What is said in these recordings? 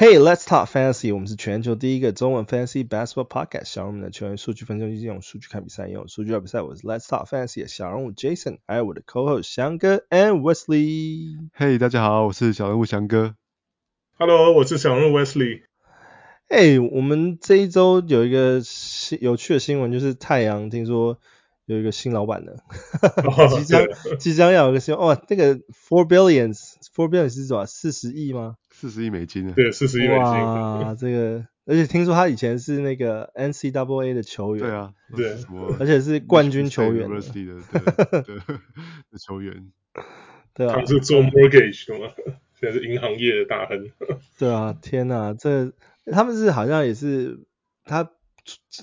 Hey, let's talk fantasy. 我们是全球第一个中文 fantasy basketball podcast。小人物的球员数据分析，用数据看比赛，用数据来比赛。我是 Let's talk fantasy 的小人物 Jason，还有我的 co-host 翔哥 and Wesley。Hey，大家好，我是小人物翔哥。Hello，我是小人物 Wesley。哎，我们这一周有一个新有趣的新闻，就是太阳听说有一个新老板了，即将即将要有一个新哦，那个 four billions，four billions 是多少？四十亿吗？四十亿美金啊！对，四十亿美金。哇，这个，而且听说他以前是那个 NCAA 的球员。对啊，对，而且是冠军球员。University 的对 的球员。对啊。他们是做 mortgage 的吗？现在是银行业的大亨。对啊，天哪，这他们是好像也是他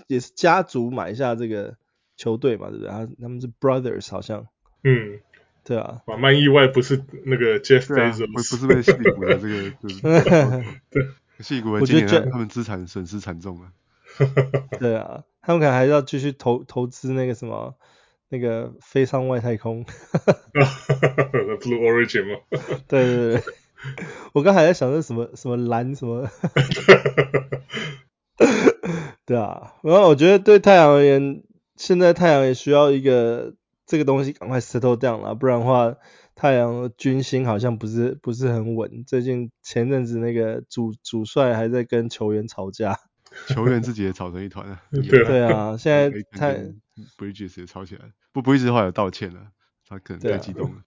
也是家族买下这个球队嘛，对不对？他他们是 brothers 好像。嗯。对啊，蛮意外，不是那个 Jeff Bezos，、啊、不是被矽谷的这个，就是 对，矽谷的今年他们资产损失惨重啊。对啊，他们可能还要继续投投资那个什么那个飞上外太空。Blue Origin 吗？对对对，我刚还在想着什么什么蓝什么。对啊，然后我觉得对太阳而言，现在太阳也需要一个。这个东西赶快 settle down 了，不然的话，太阳军心好像不是不是很稳。最近前阵子那个主主帅还在跟球员吵架，球员自己也吵成一团了。对对啊，现在太 Bridges 也吵起来不，不 Bridges 后来有道歉了，他可能太激动了。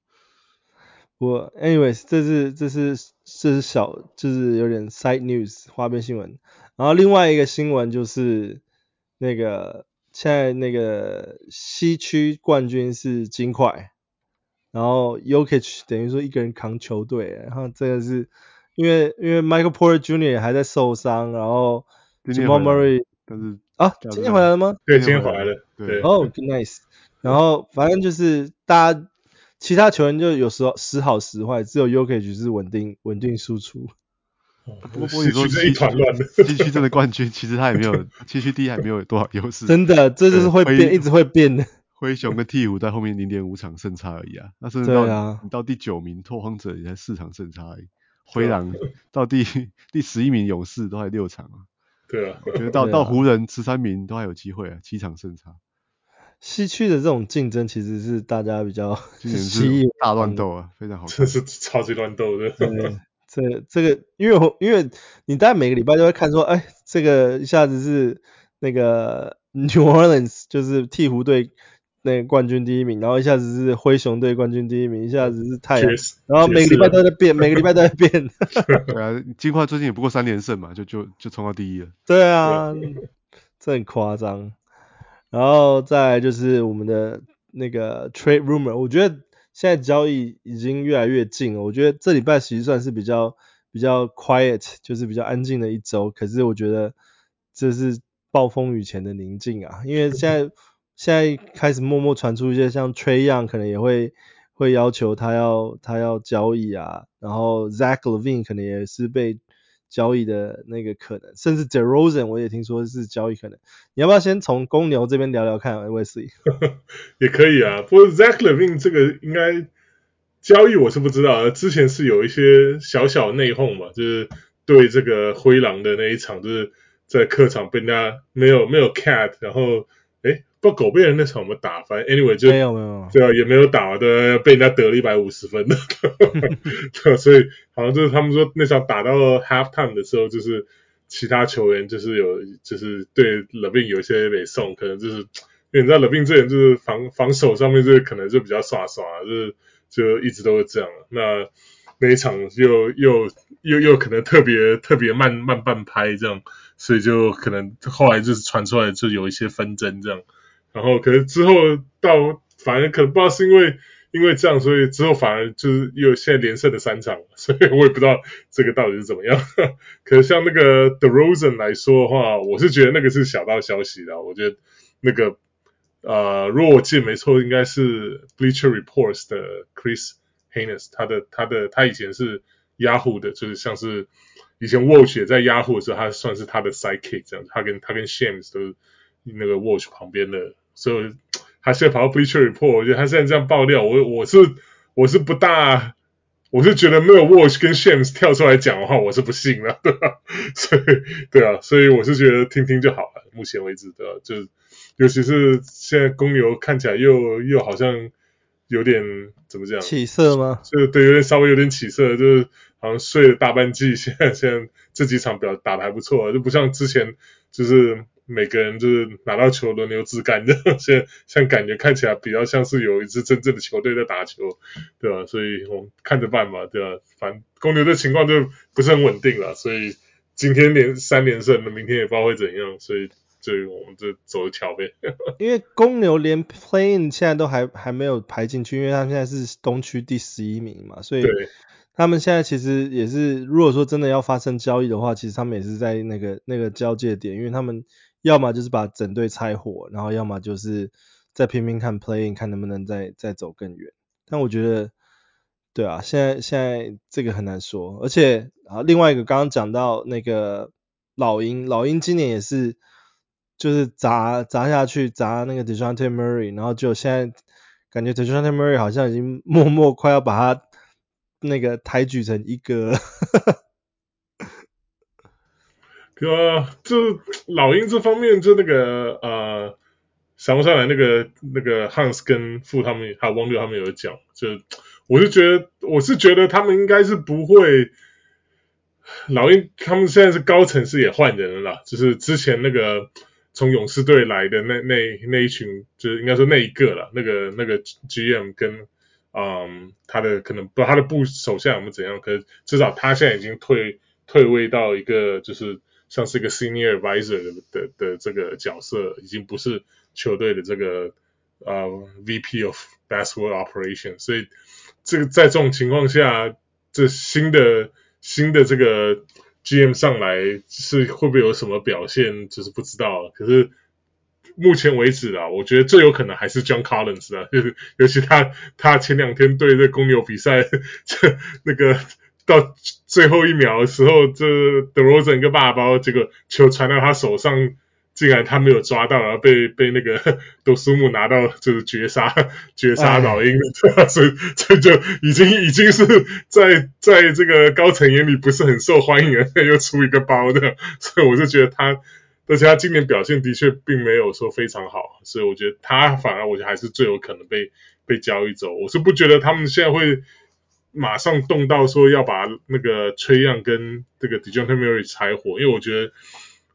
我 anyways 这是这是这是小就是有点 side news 花边新闻，然后另外一个新闻就是那个。现在那个西区冠军是金块，然后 Jokic 等于说一个人扛球队，然后这个是因为因为 Michael Porter Jr. 还在受伤，然后 Jamal Murray 但是啊，今天回来了吗？对，今天回来了。对，哦、oh,，nice。然后反正就是大家其他球员就有时候时好时坏，只有 Jokic 是稳定稳定输出。不过你说西区西区真的冠军，其实他也没有西区第一还没有多少优势。真的，这就是会变，一直会变的。灰熊跟鹈鹕在后面零点五场胜差而已啊，那甚至到、啊、你到第九名拓荒者也才四场胜差而已。灰狼到第第十一名勇士都还六场啊。对啊，我觉得到、啊、到湖人十三名都还有机会啊，七场胜差。西区的这种竞争其实是大家比较今年是大乱斗啊，非常好，这是超级乱斗的。对这这个，因为我因为你大概每个礼拜都会看说，哎，这个一下子是那个 New Orleans 就是鹈鹕队那个冠军第一名，然后一下子是灰熊队冠军第一名，一下子是太阳，然后每个礼拜都在变，每个礼拜都在变。对啊，金块最近也不过三连胜嘛，就就就冲到第一了。对啊，这很夸张。然后再来就是我们的那个 Trade Rumor，我觉得。现在交易已经越来越近了，我觉得这礼拜其实算是比较比较 quiet，就是比较安静的一周。可是我觉得这是暴风雨前的宁静啊，因为现在现在开始默默传出一些像 Trae Young 可能也会会要求他要他要交易啊，然后 Zach Levine 可能也是被。交易的那个可能，甚至 DeRozan 我也听说是交易可能。你要不要先从公牛这边聊聊看，Wesley？也可以啊，不过 Zach Levine 这个应该交易我是不知道，之前是有一些小小内讧嘛，就是对这个灰狼的那一场，就是在客场被人家没有没有 cat，然后。不知道狗被人那场我们打，反正 anyway 就没有没有，对啊，也没有打的，被人家得了一百五十分的，对，所以好像就是他们说那场打到 half time 的时候，就是其他球员就是有就是对 LaVine 有一些没送，可能就是因为你知道 LaVine 这人就是防防守上面就是可能就比较耍耍，就是就一直都是这样。那那一场又又又又可能特别特别慢慢半拍这样，所以就可能后来就是传出来就有一些纷争这样。然后可能之后到，反正可能不知道是因为因为这样，所以之后反而就是又现在连胜了三场，所以我也不知道这个到底是怎么样。可是像那个 DeRozan 来说的话，我是觉得那个是小道消息的。我觉得那个呃，如果我记得没错，应该是 Bleacher Reports 的 Chris Haynes，他的他的他以前是 Yahoo 的，就是像是以前 Watch 也在 Yahoo 的时候，他算是他的 sidekick 这样，他跟他跟 Shams 都是那个 Watch 旁边的。所以他现在跑到 Bleacher Report，我觉得他现在这样爆料，我我是我是不大我是觉得没有 Watch 跟 Shams 跳出来讲的话，我是不信的，对吧？所以，对啊，所以我是觉得听听就好了。目前为止，对吧？就尤其是现在公牛看起来又又好像有点怎么讲？起色吗？就对，有点稍微有点起色，就是好像睡了大半季，现在现在这几场表打的还不错，就不像之前就是。每个人就是拿到球轮流自干的，现在像感觉看起来比较像是有一支真正的球队在打球，对吧？所以我们看着办吧，对吧？反正公牛的情况就不是很稳定了，所以今天连三连胜，那明天也不知道会怎样，所以就我们就走着瞧呗。因为公牛连 Playing 现在都还还没有排进去，因为他们现在是东区第十一名嘛，所以。他们现在其实也是，如果说真的要发生交易的话，其实他们也是在那个那个交界点，因为他们要么就是把整队拆伙，然后要么就是再拼命看 playing，看能不能再再走更远。但我觉得，对啊，现在现在这个很难说。而且啊，另外一个刚刚讲到那个老鹰，老鹰今年也是就是砸砸下去砸那个 d e j o n t e Murray，然后就现在感觉 d e j o n t e Murray 好像已经 默默快要把他。那个抬举成一个，哥，就老鹰这方面，就那个呃，想不上来那个那个 Hans 跟傅他们还有汪六他们有讲，就我是觉得我是觉得他们应该是不会，老鹰他们现在是高层是也换人了，就是之前那个从勇士队来的那那那一群，就是应该说那一个了，那个那个 GM 跟。嗯，他的可能不他的部手下有没有怎样，可是至少他现在已经退退位到一个就是像是一个 senior advisor 的的的这个角色，已经不是球队的这个呃 VP of basketball operation，所以这个在这种情况下，这新的新的这个 GM 上来是会不会有什么表现，就是不知道，可是。目前为止啊，我觉得最有可能还是 John Collins 啊，就 是尤其他他前两天对这公牛比赛，这那个到最后一秒的时候，这 DeRozan 一个大包，这个球传到他手上，竟然他没有抓到，然后被被那个多苏木拿到就是绝杀 绝杀老鹰，哎、所以这就已经已经是在在这个高层眼里不是很受欢迎的，又出一个包的，所以我就觉得他。而且他今年表现的确并没有说非常好，所以我觉得他反而我觉得还是最有可能被被交易走。我是不觉得他们现在会马上动到说要把那个崔样跟这个 d e j o n t e Murray 拆伙，因为我觉得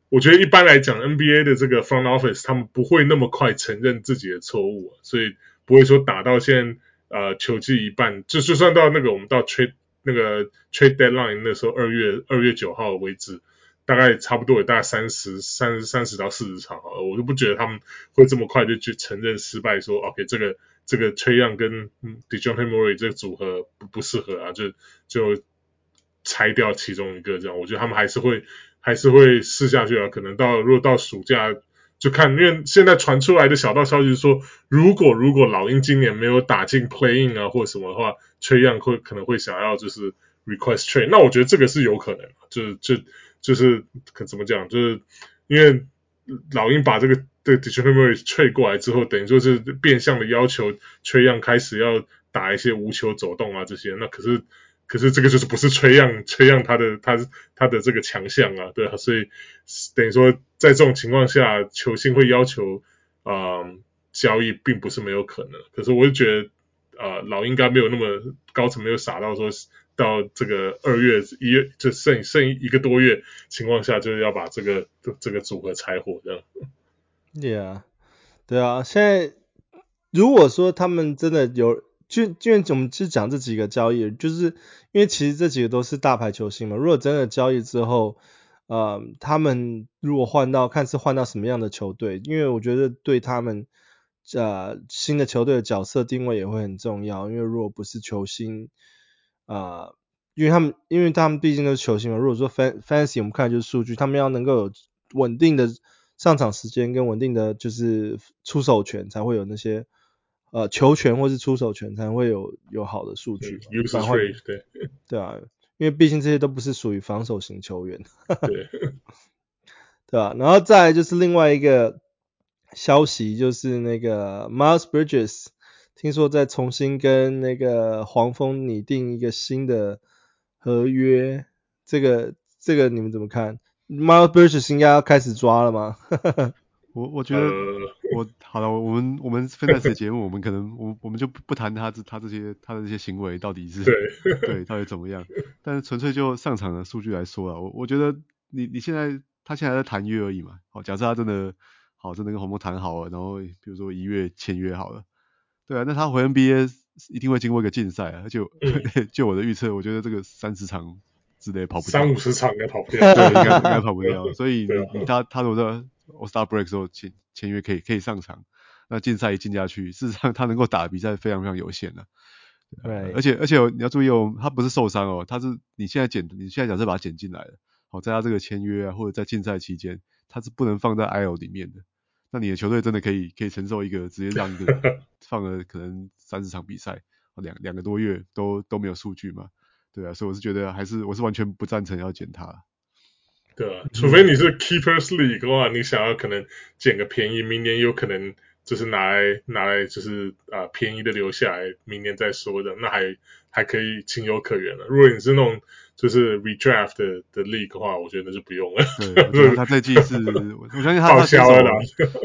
我觉得一般来讲 NBA 的这个 front office 他们不会那么快承认自己的错误，所以不会说打到现在呃球季一半，就就算到那个我们到 trade 那个 trade deadline 那时候二月二月九号为止。大概差不多有大概三十三三十到四十场，我就不觉得他们会这么快就去承认失败，说 OK 这个这个 Trae Young 跟 Dejounte Murray 这个组合不不适合啊，就就拆掉其中一个这样。我觉得他们还是会还是会试下去啊，可能到如果到暑假就看，因为现在传出来的小道消息是说，如果如果老鹰今年没有打进 Play In 啊或者什么的话，Trae Young 会可能会想要就是 Request Trade，那我觉得这个是有可能，就是就。就是可怎么讲，就是因为老鹰把这个对 Dejounte Murray trade 过来之后，等于说是变相的要求 Trae Young 开始要打一些无球走动啊这些，那可是可是这个就是不是 Trae Young，Trae Young 他的他他的这个强项啊，对啊，所以等于说在这种情况下，球星会要求啊、交易并不是没有可能，可是我就觉得啊、老鹰应该没有那么高层没有傻到说。到这个二月一月就剩剩一个多月情况下，就是要把这个这个组合拆伙这样。Yeah，对啊，现在如果说他们真的有，就因为我们就讲这几个交易，就是因为其实这几个都是大牌球星嘛。如果真的交易之后，呃，他们如果换到看是换到什么样的球队，因为我觉得对他们呃新的球队的角色定位也会很重要。因为如果不是球星，呃，因为他们，因为他们毕竟都是球星嘛。如果说 fantasy 我们看就是数据，他们要能够有稳定的上场时间跟稳定的就是出手权，才会有那些呃球权或是出手权，才会有有好的数据。对对对啊，因为毕竟这些都不是属于防守型球员。对，对吧？然后再来就是另外一个消息，就是那个 Miles Bridges。听说再重新跟那个黄蜂拟定一个新的合约，这个这个你们怎么看？Miles Bridges 应该要开始抓了吗？我我觉得我好了，我们我们 Fantasy 的节目，我们可能我我们就不不谈他这他这些他的这些行为到底是对 对到底怎么样，但是纯粹就上场的数据来说啊，我我觉得你你现在他现在在谈约而已嘛，好，假设他真的好真的跟黄蜂谈好了，然后比如说一月签约好了。对啊，那他回 NBA 一定会经过一个竞赛啊，就、嗯、就我的预测，我觉得这个三十场之内跑不掉，三五十场应该跑不掉，对，应该应该跑不掉。所以 你你他他如果在 All Star Break 时候签签约可以可以上场，那竞赛一进下去，事实上他能够打的比赛非常非常有限的、啊。对，而且而且你要注意哦，他不是受伤哦，他是你现在捡你现在假设把他捡进来了，好，在他这个签约啊或者在竞赛期间，他是不能放在 IO 里面的。那你的球队真的可以可以承受一个直接让一个 放了可能三十场比赛，两两个多月都都没有数据嘛？对啊，所以我是觉得还是我是完全不赞成要减他。对啊，除非你是 Keepers League 的话，你想要可能捡个便宜，明年有可能就是拿来拿来就是啊、呃、便宜的留下来，明年再说的，那还还可以情有可原了。如果你是那种就是 redraft 的的 league 的话，我觉得那就不用了。对，他这季是，我相信他他身手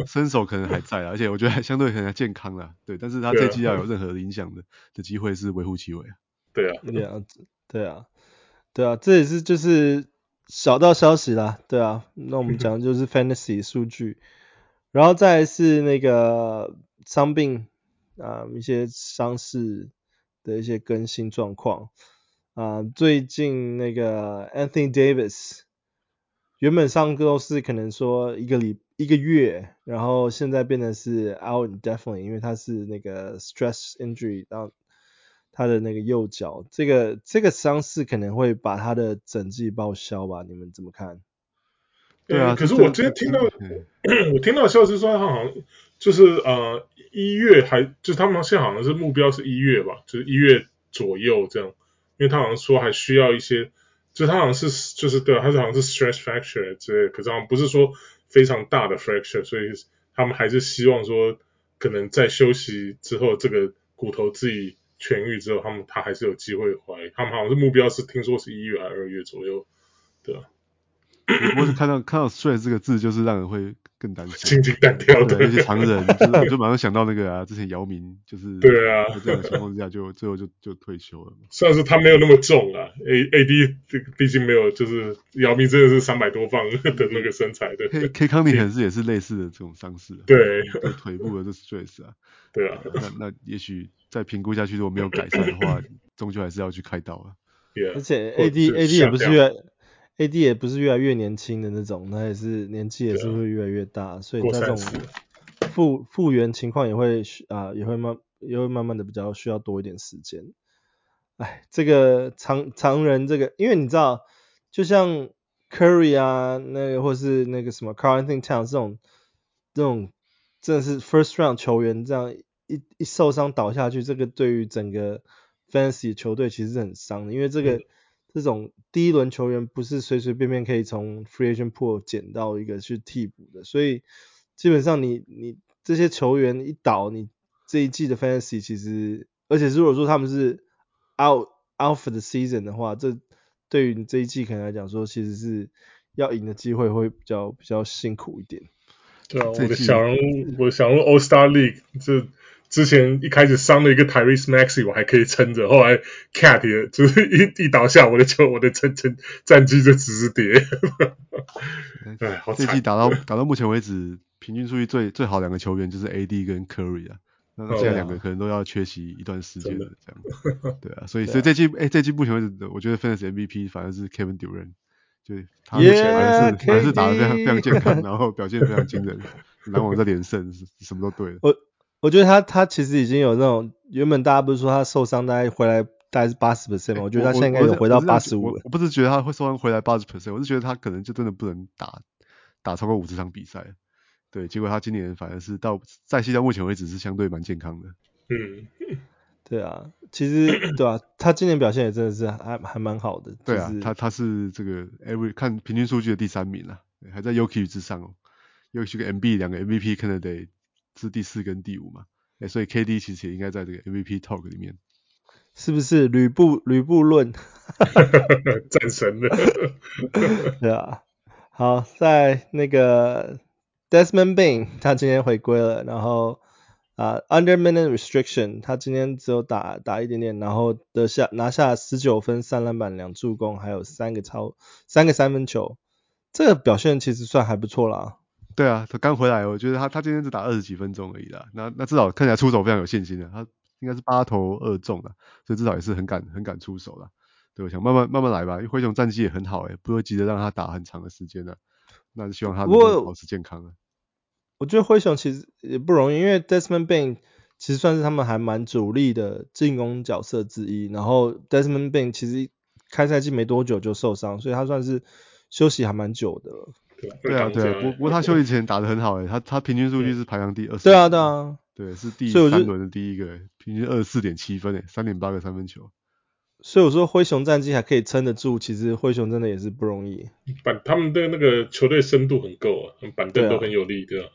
身手可能还在啊，而且我觉得还相对可能健康啦。对，但是他这季要有任何影响的的机会是微乎其微啊。对啊，对啊，对啊，对啊，这也是就是小道消息啦。对啊，那我们讲的就是 fantasy 数据，然后再来是那个伤病啊，一些伤势的一些更新状况。啊，最近那个 Anthony Davis 原本上个都是可能说一个礼一个月，然后现在变成是 out indefinitely，因为他是那个 stress injury，然后他的那个右脚，这个这个伤势可能会把他的整季报销吧？你们怎么看？对啊，可是我今天听到我听到的消息说他好像就是呃一月还就是他们现在好像是目标是一月吧，就是一月左右这样。因为他好像说还需要一些，就他好像是就是对，他是好像是 stress fracture 之类，可是好像不是说非常大的 fracture，所以他们还是希望说可能在休息之后，这个骨头自己痊愈之后，他们他还是有机会怀。他们好像是目标是听说是一月还是二月左右，对吧？我是看到看到 stress 这个字，就是让人会。更担心，心惊胆跳的那些常人，就是我就马上想到那个啊，之前姚明就是对啊，在这样的情况之下就最后就就退休了。虽然说他没有那么重啊，A A D 这个毕竟没有，就是姚明真的是三百多磅的那个身材的。K K 康尼可能是也是类似的这种伤势，对，腿部的这 stress 啊，对啊，那那也许再评估下去，如果没有改善的话，终究还是要去开刀啊。Yeah, 而且 A D A D 也不是越。AD 也不是越来越年轻的那种，那也是年纪也是会越来越大，啊、所以在这种复复原情况也会啊、呃、也会慢也会慢慢的比较需要多一点时间。哎，这个常常人这个，因为你知道，就像 Curry 啊，那个或是那个什么 Karl-Anthony Towns 这种这种真的是 First Round 球员，这样一一受伤倒下去，这个对于整个 Fantasy 球队其实是很伤的，因为这个。嗯这种第一轮球员不是随随便便可以从 free agent pool 捡到一个去替补的，所以基本上你你这些球员一倒，你这一季的 fantasy 其实，而且如果说他们是 out out for the season 的话，这对于你这一季可能来讲说，其实是要赢的机会会比较比较辛苦一点。对啊，我的小人物，我想入 All Star League 这。之前一开始伤了一个 Tyrese Maxey，我还可以撑着，后来 Cat 也就是一一倒下，我的球，我的撑撑战绩就直直跌。哎，好惨。这季打到打到目前为止，平均数据最最好两个球员就是 AD 跟 Curry 啊，那现在两个可能都要缺席一段时间了，这样。对啊，所以所以这季哎这季目前为止，我觉得 Fantasy MVP 反而是 Kevin Durant，就他目前还是还是打得非常非常健康，然后表现非常惊人，篮网在连胜，什么都对了。我觉得他他其实已经有那种原本大家不是说他受伤大概回来大概是八十 percent 吗？我觉得他现在应该有回到八十五。我不是觉得他会受伤回来八十 percent，我是觉得他可能就真的不能打打超过五十场比赛。对，结果他今年反而是到在现在目前为止是相对蛮健康的。嗯，对啊，其实对啊，他今年表现也真的是还还蛮好的。对啊，他他是这个 every 看平均数据的第三名啊，还在 Jokic 之上哦。Yuki 跟 Embiid 两个 MVP 可能得。是第四跟第五嘛？哎，所以 KD 其实也应该在这个 MVP talk 里面，是不是吕布吕布论？战神的，对啊。好，在那个 Desmond Bane 他今天回归了，然后啊、uh, under minute restriction 他今天只有打打一点点，然后得下拿下十九分三篮板两助攻，还有三个超三个三分球，这个表现其实算还不错啦。对啊，他刚回来，我觉得他他今天只打二十几分钟而已啦。那那至少看起来出手非常有信心的，他应该是八投二中了，所以至少也是很敢很敢出手了。对，我想慢慢慢慢来吧，因为灰熊战绩也很好诶，不会急着让他打很长的时间的。那就希望他能够保持健康啊。我觉得灰熊其实也不容易，因为 Desmond Bane 其实算是他们还蛮主力的进攻角色之一。然后 Desmond Bane 其实开赛季没多久就受伤，所以他算是休息还蛮久的。对啊，对啊，不不过他休息前打得很好诶，他他平均数据是排行第二十。对啊，对啊，对，是第三轮的第一个，平均二十四点七分诶，三点八个三分球。所以我说灰熊战绩还可以撑得住，其实灰熊真的也是不容易。板他们的那个球队深度很够啊，板凳都很有力，对啊。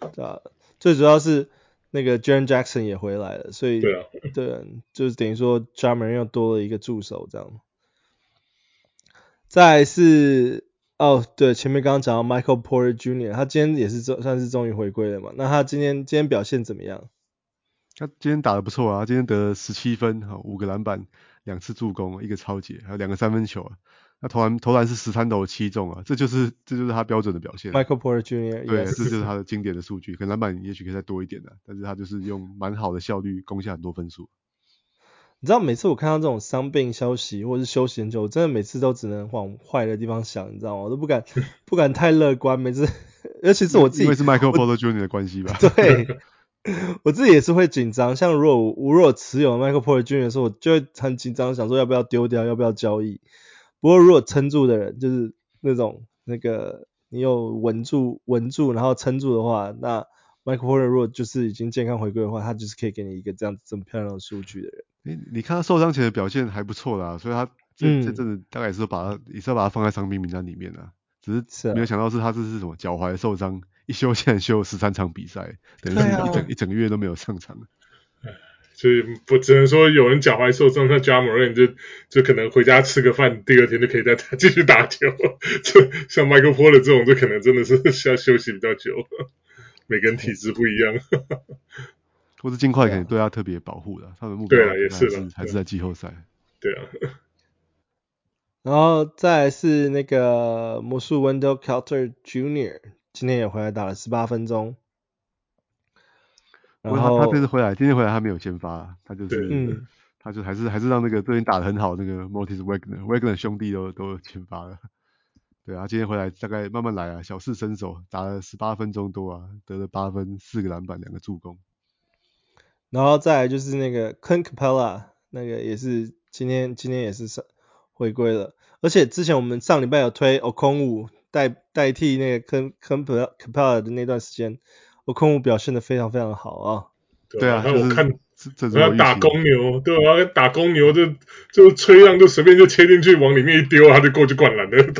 对啊，最主要是那个 Jaren Jackson 也回来了，所以对啊，对，就是等于说 Ja Morant 又多了一个助手这样。再来是哦，对，前面刚刚讲到 Michael Porter Jr.，他今天也是算是终于回归了嘛？那他今天今天表现怎么样？他今天打得不错啊，今天得十七分，哈，五个篮板，两次助攻，一个抄截，还有两个三分球啊。那投篮投篮是十三投七中啊，这就是这就是他标准的表现。Michael Porter Jr. 对，这就是他的经典的数据。可能篮板也许可以再多一点的，但是他就是用蛮好的效率攻下很多分数。你知道每次我看到这种伤病消息或者是休息很久，我真的每次都只能往坏的地方想，你知道吗？我都不敢 不敢太乐观。每次，尤其是我自己，因为是 Michael Porter Jr. 的关系吧？对。我自己也是会紧张，像如果我如果持有 Michael Porter Jr. 的时候，我就会很紧张，想说要不要丢掉，要不要交易。不过如果撑住的人，就是那种那个你有稳住稳住，然后撑住的话，那 Michael Porter 如果就是已经健康回归的话，他就是可以给你一个这样子这么漂亮的数据的人。你你看他受伤前的表现还不错啦，所以他这、嗯、这阵子大概也是把他也是要把他放在伤病名单里面的，只是没有想到是他这是什么脚踝受伤。一休现在休十三场比赛，等于是一整、啊、一整个月都没有上场。所以我只能说有人脚踝受伤，像 Ja Morant 就就可能回家吃个饭，第二天就可以再继续打球。就像 Michael Porter 这种，就可能真的是需要休息比较久。每个人体质不一样，或是尽快可以对他特别保护的，他的目标对啊，也是的，还是在季后赛。对啊。然后再来是那个魔术 Wendell Carter Jr. 今天也回来打了十八分钟，然后他这次回来，今天回来他没有先发，他就是，嗯、他就还是还是让那个最近打的很好那个 Moritz Wagner，Wagner 兄弟都都先发了，对啊，今天回来大概慢慢来啊，小试身手，打了十八分钟多啊，得了八分，四个篮板，两个助攻，然后再来就是那个 Clint Capela，那个也是今天今天也是上回归了，而且之前我们上礼拜有推 Okongwu 代代替那个 Ken Ken Capella 的那段时间，，O 空五表现的非常非常好啊。对啊，我看我要打公牛，对啊，要打公牛就就吹让就随便就切进去往里面一丢，他就过去灌篮了，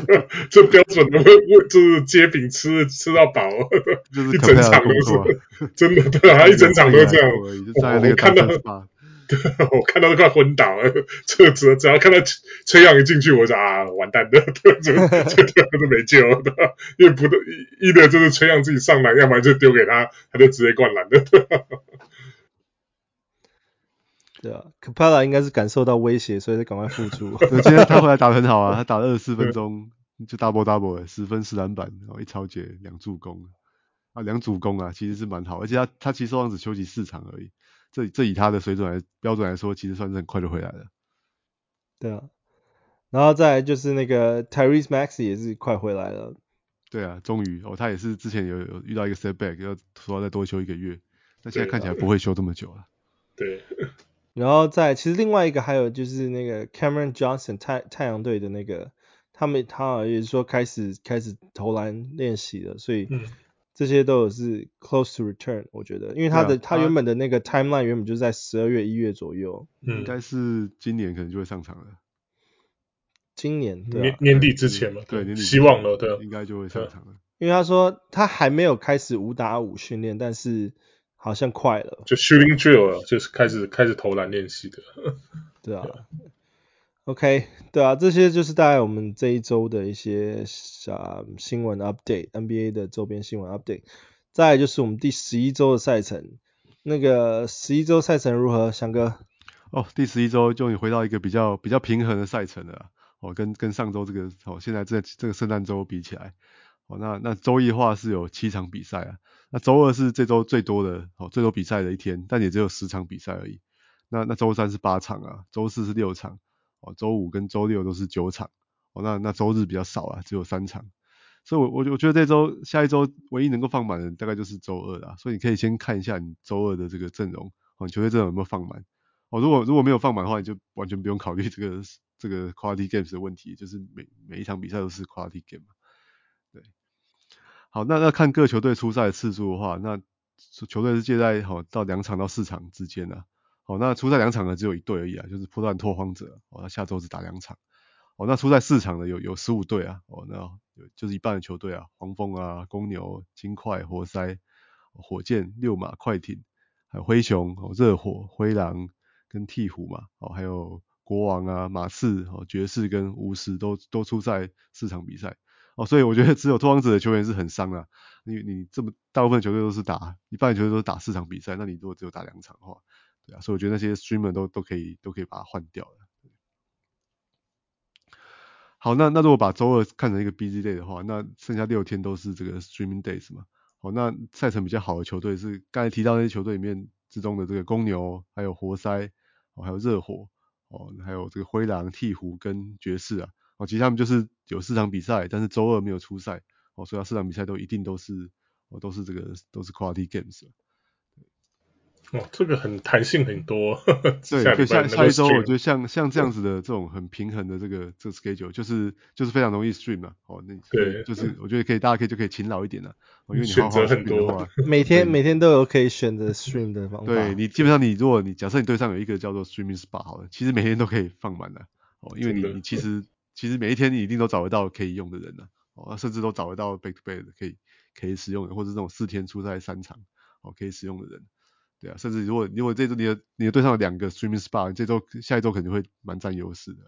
这标准的，就是接饼吃吃到饱，一整场都是，真的对啊，他一整场都这样，我看到。我看到都快昏倒了，这只只要看到崔杨一进去，我就啊完蛋了，这这 这都没救了，因为不对，一的就是崔杨自己上篮，要不然就丢给他，他就直接灌篮的。对啊，Capela 应该是感受到威胁，所以才赶快复出。今天他回来打得很好啊，他打了二十四分钟就 double double，十分十篮板，然后一抄截两助攻啊，两主攻啊，其实是蛮好，而且他他其实受伤只休息四场而已。这这以他的水准来标准来说，其实算是很快就回来了。对啊，然后再来就是那个 Tyrese Maxey 也是快回来了。对啊，终于哦，他也是之前有有遇到一个 setback，要说要再多休一个月，但现在看起来不会休这么久了。对。然后在其实另外一个还有就是那个 Cameron Johnson 太太阳队的那个，他们他也是说开始开始投篮练习了，所以。嗯这些都有是 close to return，我觉得，因为他的、啊、他原本的那个 timeline 原本就在十二月一月左右，嗯，应该是今年可能就会上场了。今年对、啊、年年底之前嘛，对，年底希望了，对，应该就会上场了。因为他说他还没有开始五打五训练，但是好像快了，就 shooting drill 就是开始开始投篮练习的。对啊，OK，对啊，这些就是大概我们这一周的一些啊新闻 update，NBA 的周边新闻 update。再来就是我们第十一周的赛程，那个十一周赛程如何，翔哥？哦，第十一周终于回到一个比较比较平衡的赛程了。哦，跟跟上周这个哦，现在这这个圣诞周比起来，哦，那那周一的话是有七场比赛啊，那周二是这周最多的哦，最多比赛的一天，但也只有十场比赛而已。那那周三是八场啊，周四是六场，哦，周五跟周六都是九场，哦，那那周日比较少啊，只有三场。所以我，我我我觉得这周下一周唯一能够放满的大概就是周二啦，所以你可以先看一下你周二的这个阵容，哦，球队阵容有没有放满。哦，如果如果没有放满的话，你就完全不用考虑这个。这个 quality games 的问题，就是每每一场比赛都是 quality game 嘛。好，那那看各球队出赛次数的话，那球队是介在好到两场到四场之间啊。好，那出赛两场的只有一队而已啊，就是波特兰拓荒者。哦，那下周只打两场。哦，那出赛四场的有有十五队啊。哦，那有就是一半的球队啊，黄蜂啊、公牛、金块、活塞、火箭、六马、快艇，还有灰熊、哦、热火、灰狼跟鹈鹕嘛。哦，还有。国王啊，马刺、哦，爵士跟巫师都都出赛四场比赛哦，所以我觉得只有拓荒者的球员是很伤啊。你你这么大部分球队都是打一半球队都是打四场比赛，那你如果只有打两场的话，对啊，所以我觉得那些 streamer 都都可以都可以把它换掉了。好，那那如果把周二看成一个 busy day 的话，那剩下六天都是这个 streaming days 嘛。好，那赛程比较好的球队是刚才提到那些球队里面之中的这个公牛，还有活塞，哦，还有热火。哦，还有这个灰狼、鹈鹕跟爵士啊，哦，其实他们就是有四场比赛，但是周二没有出赛，哦，所以他四场比赛都一定都是，哦，都是这个都是 quality games。哦，这个很弹性很多。对，就下下一周，我觉得像像这样子的这种很平衡的这个这个 schedule，就是就是非常容易 stream 嘛。哦，那对，就是我觉得可以，大家可以就可以勤劳一点了。哦，因为你好好选的话，每天每天都有可以选择 stream 的方法。对，你基本上你如果你假设你队上有一个叫做 streaming spot 好了，其实每天都可以放满了。哦，因为你你其实其实每一天你一定都找得到可以用的人了。哦，甚至都找得到 back to back 的可以可以使用的，或者这种四天出赛三场哦可以使用的人。对啊，甚至如果如果这周你的你的队上有两个 streaming spot，这周下一周肯定会蛮占优势的，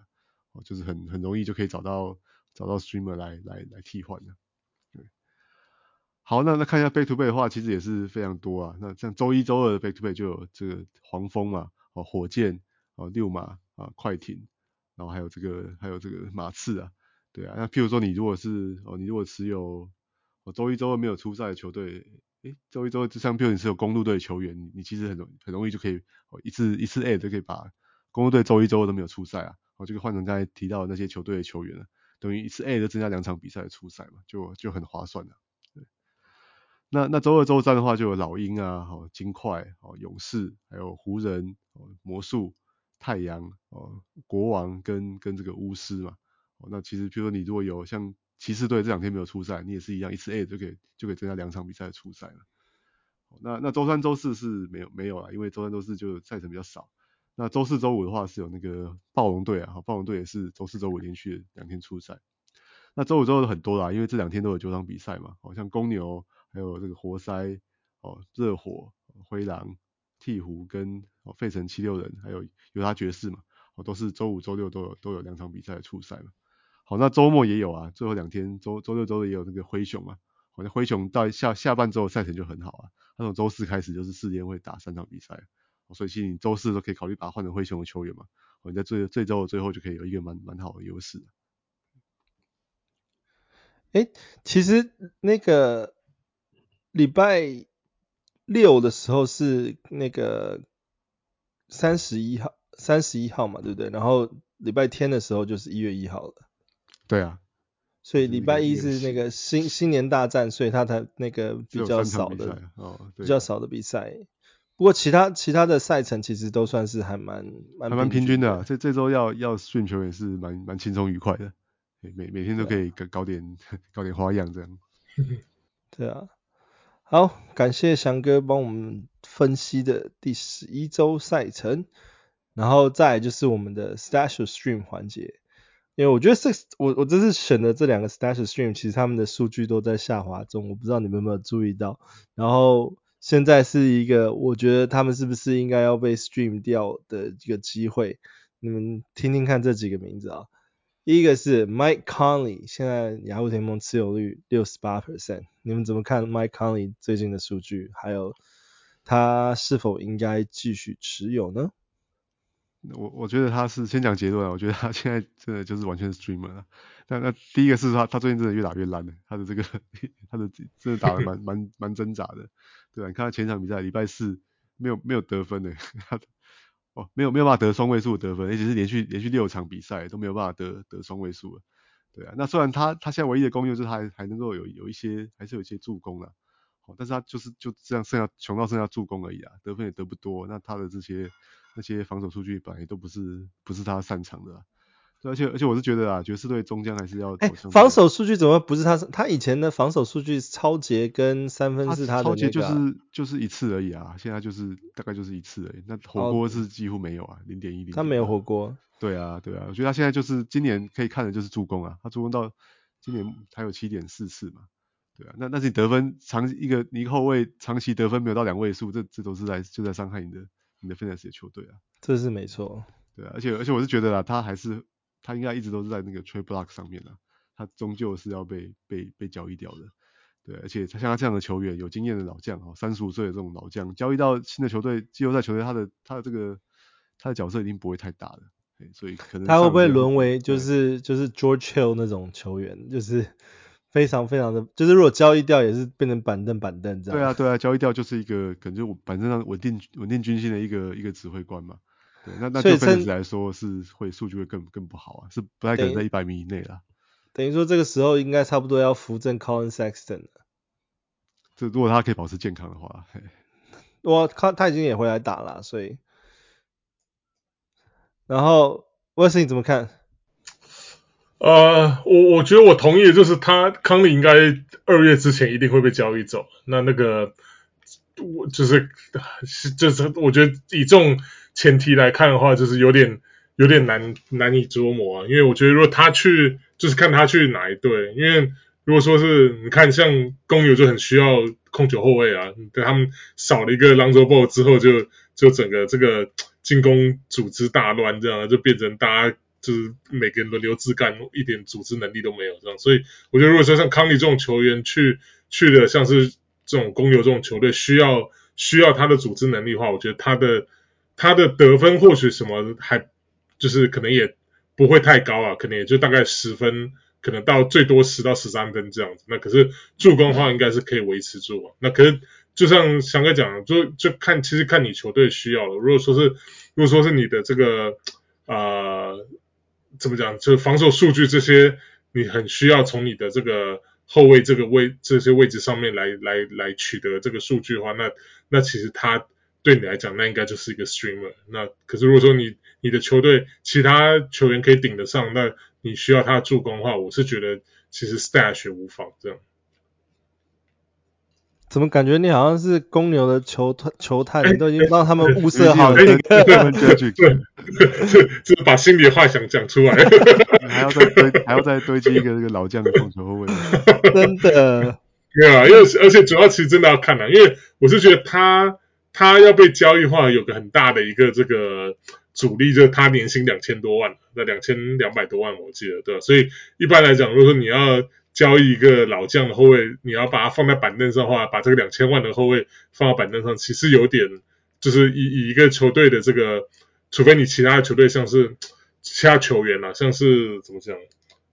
哦，就是很很容易就可以找到找到 streamer 来来来替换的。对，好，那那看一下 back to back 的话，其实也是非常多啊。那像周一周二的 back to back 就有这个黄蜂嘛，哦，火箭，哦，六马啊，快艇，然后还有这个还有这个马刺啊，对啊。那譬如说你如果是哦，你如果持有哦周一周二没有出赛的球队。诶，周一周二，就像譬如你是有公鹿队的球员，你其实很容很容易就可以哦一次一次 A 就可以把公鹿队周一周二都没有出赛啊，哦就可以换成刚才提到那些球队的球员了，等于一次 A 就增加两场比赛的出赛嘛，就就很划算了。对，那那周二周三的话就有老鹰啊，好金块，哦勇士，还有湖人，哦魔术，太阳，哦国王跟跟这个巫师嘛，哦那其实比如说你如果有像。骑士队这两天没有出赛，你也是一样，一次 A 就可以就可以增加两场比赛的出赛了。那那周三周四是没有没有了，因为周三周四就赛程比较少。那周四周五的话是有那个暴龙队啊，暴龙队也是周四周五连续两天出赛。那周五周六很多啦，因为这两天都有九场比赛嘛，好像公牛还有这个活塞哦，热火、灰狼、鹈鹕跟哦费城七六人，还有犹他爵士嘛，哦都是周五周六都有都有两场比赛的出赛嘛。好，那周末也有啊，最后两天周周六周日也有那个灰熊嘛。好像灰熊到下下半周的赛程就很好啊，那从周四开始就是四天会打三场比赛，所以其实你周四都可以考虑把它换成灰熊的球员嘛。你在最最周的最后就可以有一个蛮蛮好的优势。诶，其实那个礼拜六的时候是那个三十一号，三十一号嘛，对不对？然后礼拜天的时候就是一月一号了。对啊，所以礼拜一是那个新新年大战，所以他才那个比较少的哦，比较少的比赛。不过其他其他的赛程其实都算是还蛮蛮还蛮平均的啊。这这周要要训球也是蛮蛮轻松愉快的，每每天都可以搞搞点搞点花样这样。对啊，好，感谢翔哥帮我们分析的第十一周赛程，然后再就是我们的 Stash Stream 环节。因为我觉得这我我这次选的这两个 Stash Stream，其实他们的数据都在下滑中，我不知道你们有没有注意到。然后现在是一个我觉得他们是不是应该要被 stream 掉的一个机会。你们听听看这几个名字啊，第一个是 Mike Conley，现在雅虎联盟持有率六十八 percent，你们怎么看 Mike Conley 最近的数据？还有他是否应该继续持有呢？我我觉得他是先讲结论啊，我觉得他现在真的就是完全是 streamer 了。那那第一个是他他最近真的越打越烂了，他的这个他的真的打得蛮蛮蛮挣扎的，对吧？你看他前场比赛礼拜四没有没有得分的，哦没有没有办法得双位数得分，而且是连续连续六场比赛都没有办法得得双位数了，对啊。那虽然他他现在唯一的功用就是他还还能够有有一些还是有一些助攻啊，哦，但是他就是就这样剩下穷到剩下助攻而已啊，得分也得不多，那他的这些。那些防守数据本来都不是不是他擅长的，而且而且我是觉得啊，爵士队终将还是要哎，防守数据怎么不是他？他以前的防守数据超节跟三分是他的，那个，抄截就是就是一次而已啊，现在就是大概就是一次而已。那火锅是几乎没有啊，零点一零。他没有火锅。对啊对啊，我觉得他现在就是今年可以看的就是助攻啊，他助攻到今年还有七点四次嘛，对啊，那那是你得分长一个你后卫长期得分没有到两位数，这这都是在就在伤害你的。你的 fantasy 的球队啊，这是没错，对啊，而且而且我是觉得啊，他还是他应该一直都是在那个 trade block 上面啊，他终究是要被被被交易掉的，对，而且他像他这样的球员，有经验的老将哦，三十五岁的这种老将，交易到新的球队，季后赛球队，他的他的这个他的角色一定不会太大了，所以可能他会不会沦为就是就是 George Hill 那种球员，就是。非常非常的，就是如果交易掉也是变成板凳板凳这样。对啊对啊，交易掉就是一个可能就板凳上稳定稳定军心的一个一个指挥官嘛。对，那那对分子来说是会数据会更更不好啊，是不太可能在一百米以内啦。等于说这个时候应该差不多要扶正 Collin Sexton 了。这如果他可以保持健康的话，我 他他已经也回来打了，所以。然后威斯你怎么看？呃，我我觉得我同意，就是他康利应该二月之前一定会被交易走。那那个我就是 是就是我觉得以这种前提来看的话，就是有点有点难难以捉摸啊。因为我觉得如果他去，就是看他去哪一队。因为如果说是你看像公牛就很需要控球后卫啊，等他们少了一个 Lonzo Ball 之后，就就整个这个进攻组织大乱，这样就变成大家。就是每个人轮流自干，一点组织能力都没有这样，所以我觉得如果说像康利这种球员去去的像是这种公牛这种球队，需要需要他的组织能力的话，我觉得他的他的得分或许什么还就是可能也不会太高啊，可能也就大概十分，可能到最多十到十三分这样子。那可是助攻的话，应该是可以维持住啊。那可是就像翔哥讲的，就就看其实看你球队需要了。如果说是如果说是你的这个呃。怎么讲？就防守数据这些，你很需要从你的这个后卫这个位这些位置上面来来来取得这个数据的话，那那其实他对你来讲，那应该就是一个 streamer。那可是如果说你你的球队其他球员可以顶得上，那你需要他的助攻的话，我是觉得其实 stash 也无妨这样。怎么感觉你好像是公牛的球球探，你都已经让他们物色好了就是把心里的话想讲出来，还要再堆，还要再堆积一个这个老将的控球后卫，真的，对啊，因为而且主要其实真的要看啊，因为我是觉得他他要被交易的话，有个很大的一个这个阻力，就是他年薪两千多万，那两千两百多万我记得，对吧？所以一般来讲，如果说你要交易一个老将的后卫，你要把它放在板凳上的话，把这个两千万的后卫放到板凳上，其实有点就是以以一个球队的这个，除非你其他的球队像是其他球员啊，像是怎么讲，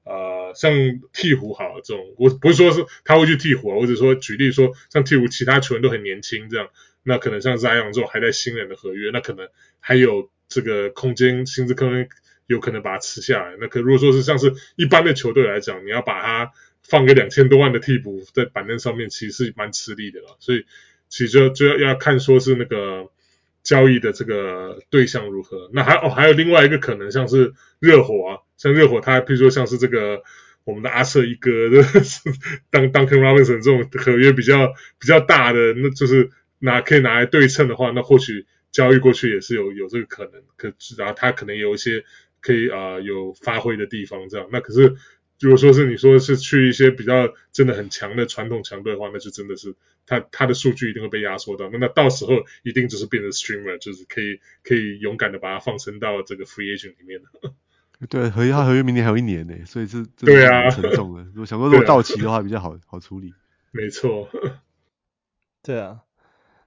呃，像鹈鹕好这种，我不是说是他会去鹈鹕啊，我只是说举例说，像鹈鹕其他球员都很年轻这样，那可能像是 Ion 这种还在新人的合约，那可能还有这个空间，薪资空间有可能把它吃下来。那可如果说是像是一般的球队来讲，你要把它放个两千多万的替补在板凳上面，其实是蛮吃力的了。所以其实就就要要看说是那个交易的这个对象如何。那还哦还有另外一个可能，像是热火啊，像热火他譬如说像是这个我们的阿瑟一哥，当 Duncan Robinson 这种合约比较比较大的，那就是拿可以拿来对称的话，那或许交易过去也是有有这个可能。可然后他可能有一些可以啊、呃、有发挥的地方这样。那可是。如果说是你说是去一些比较真的很强的传统强队的话，那就真的是他他的数据一定会被压缩到，那那到时候一定就是变成 streamer，就是可以可以勇敢的把它放生到这个 free agent 里面的。对，合约他合约明年还有一年呢，所以是对啊，沉重的。如果想说如果到期的话比较好好处理。没错。对啊。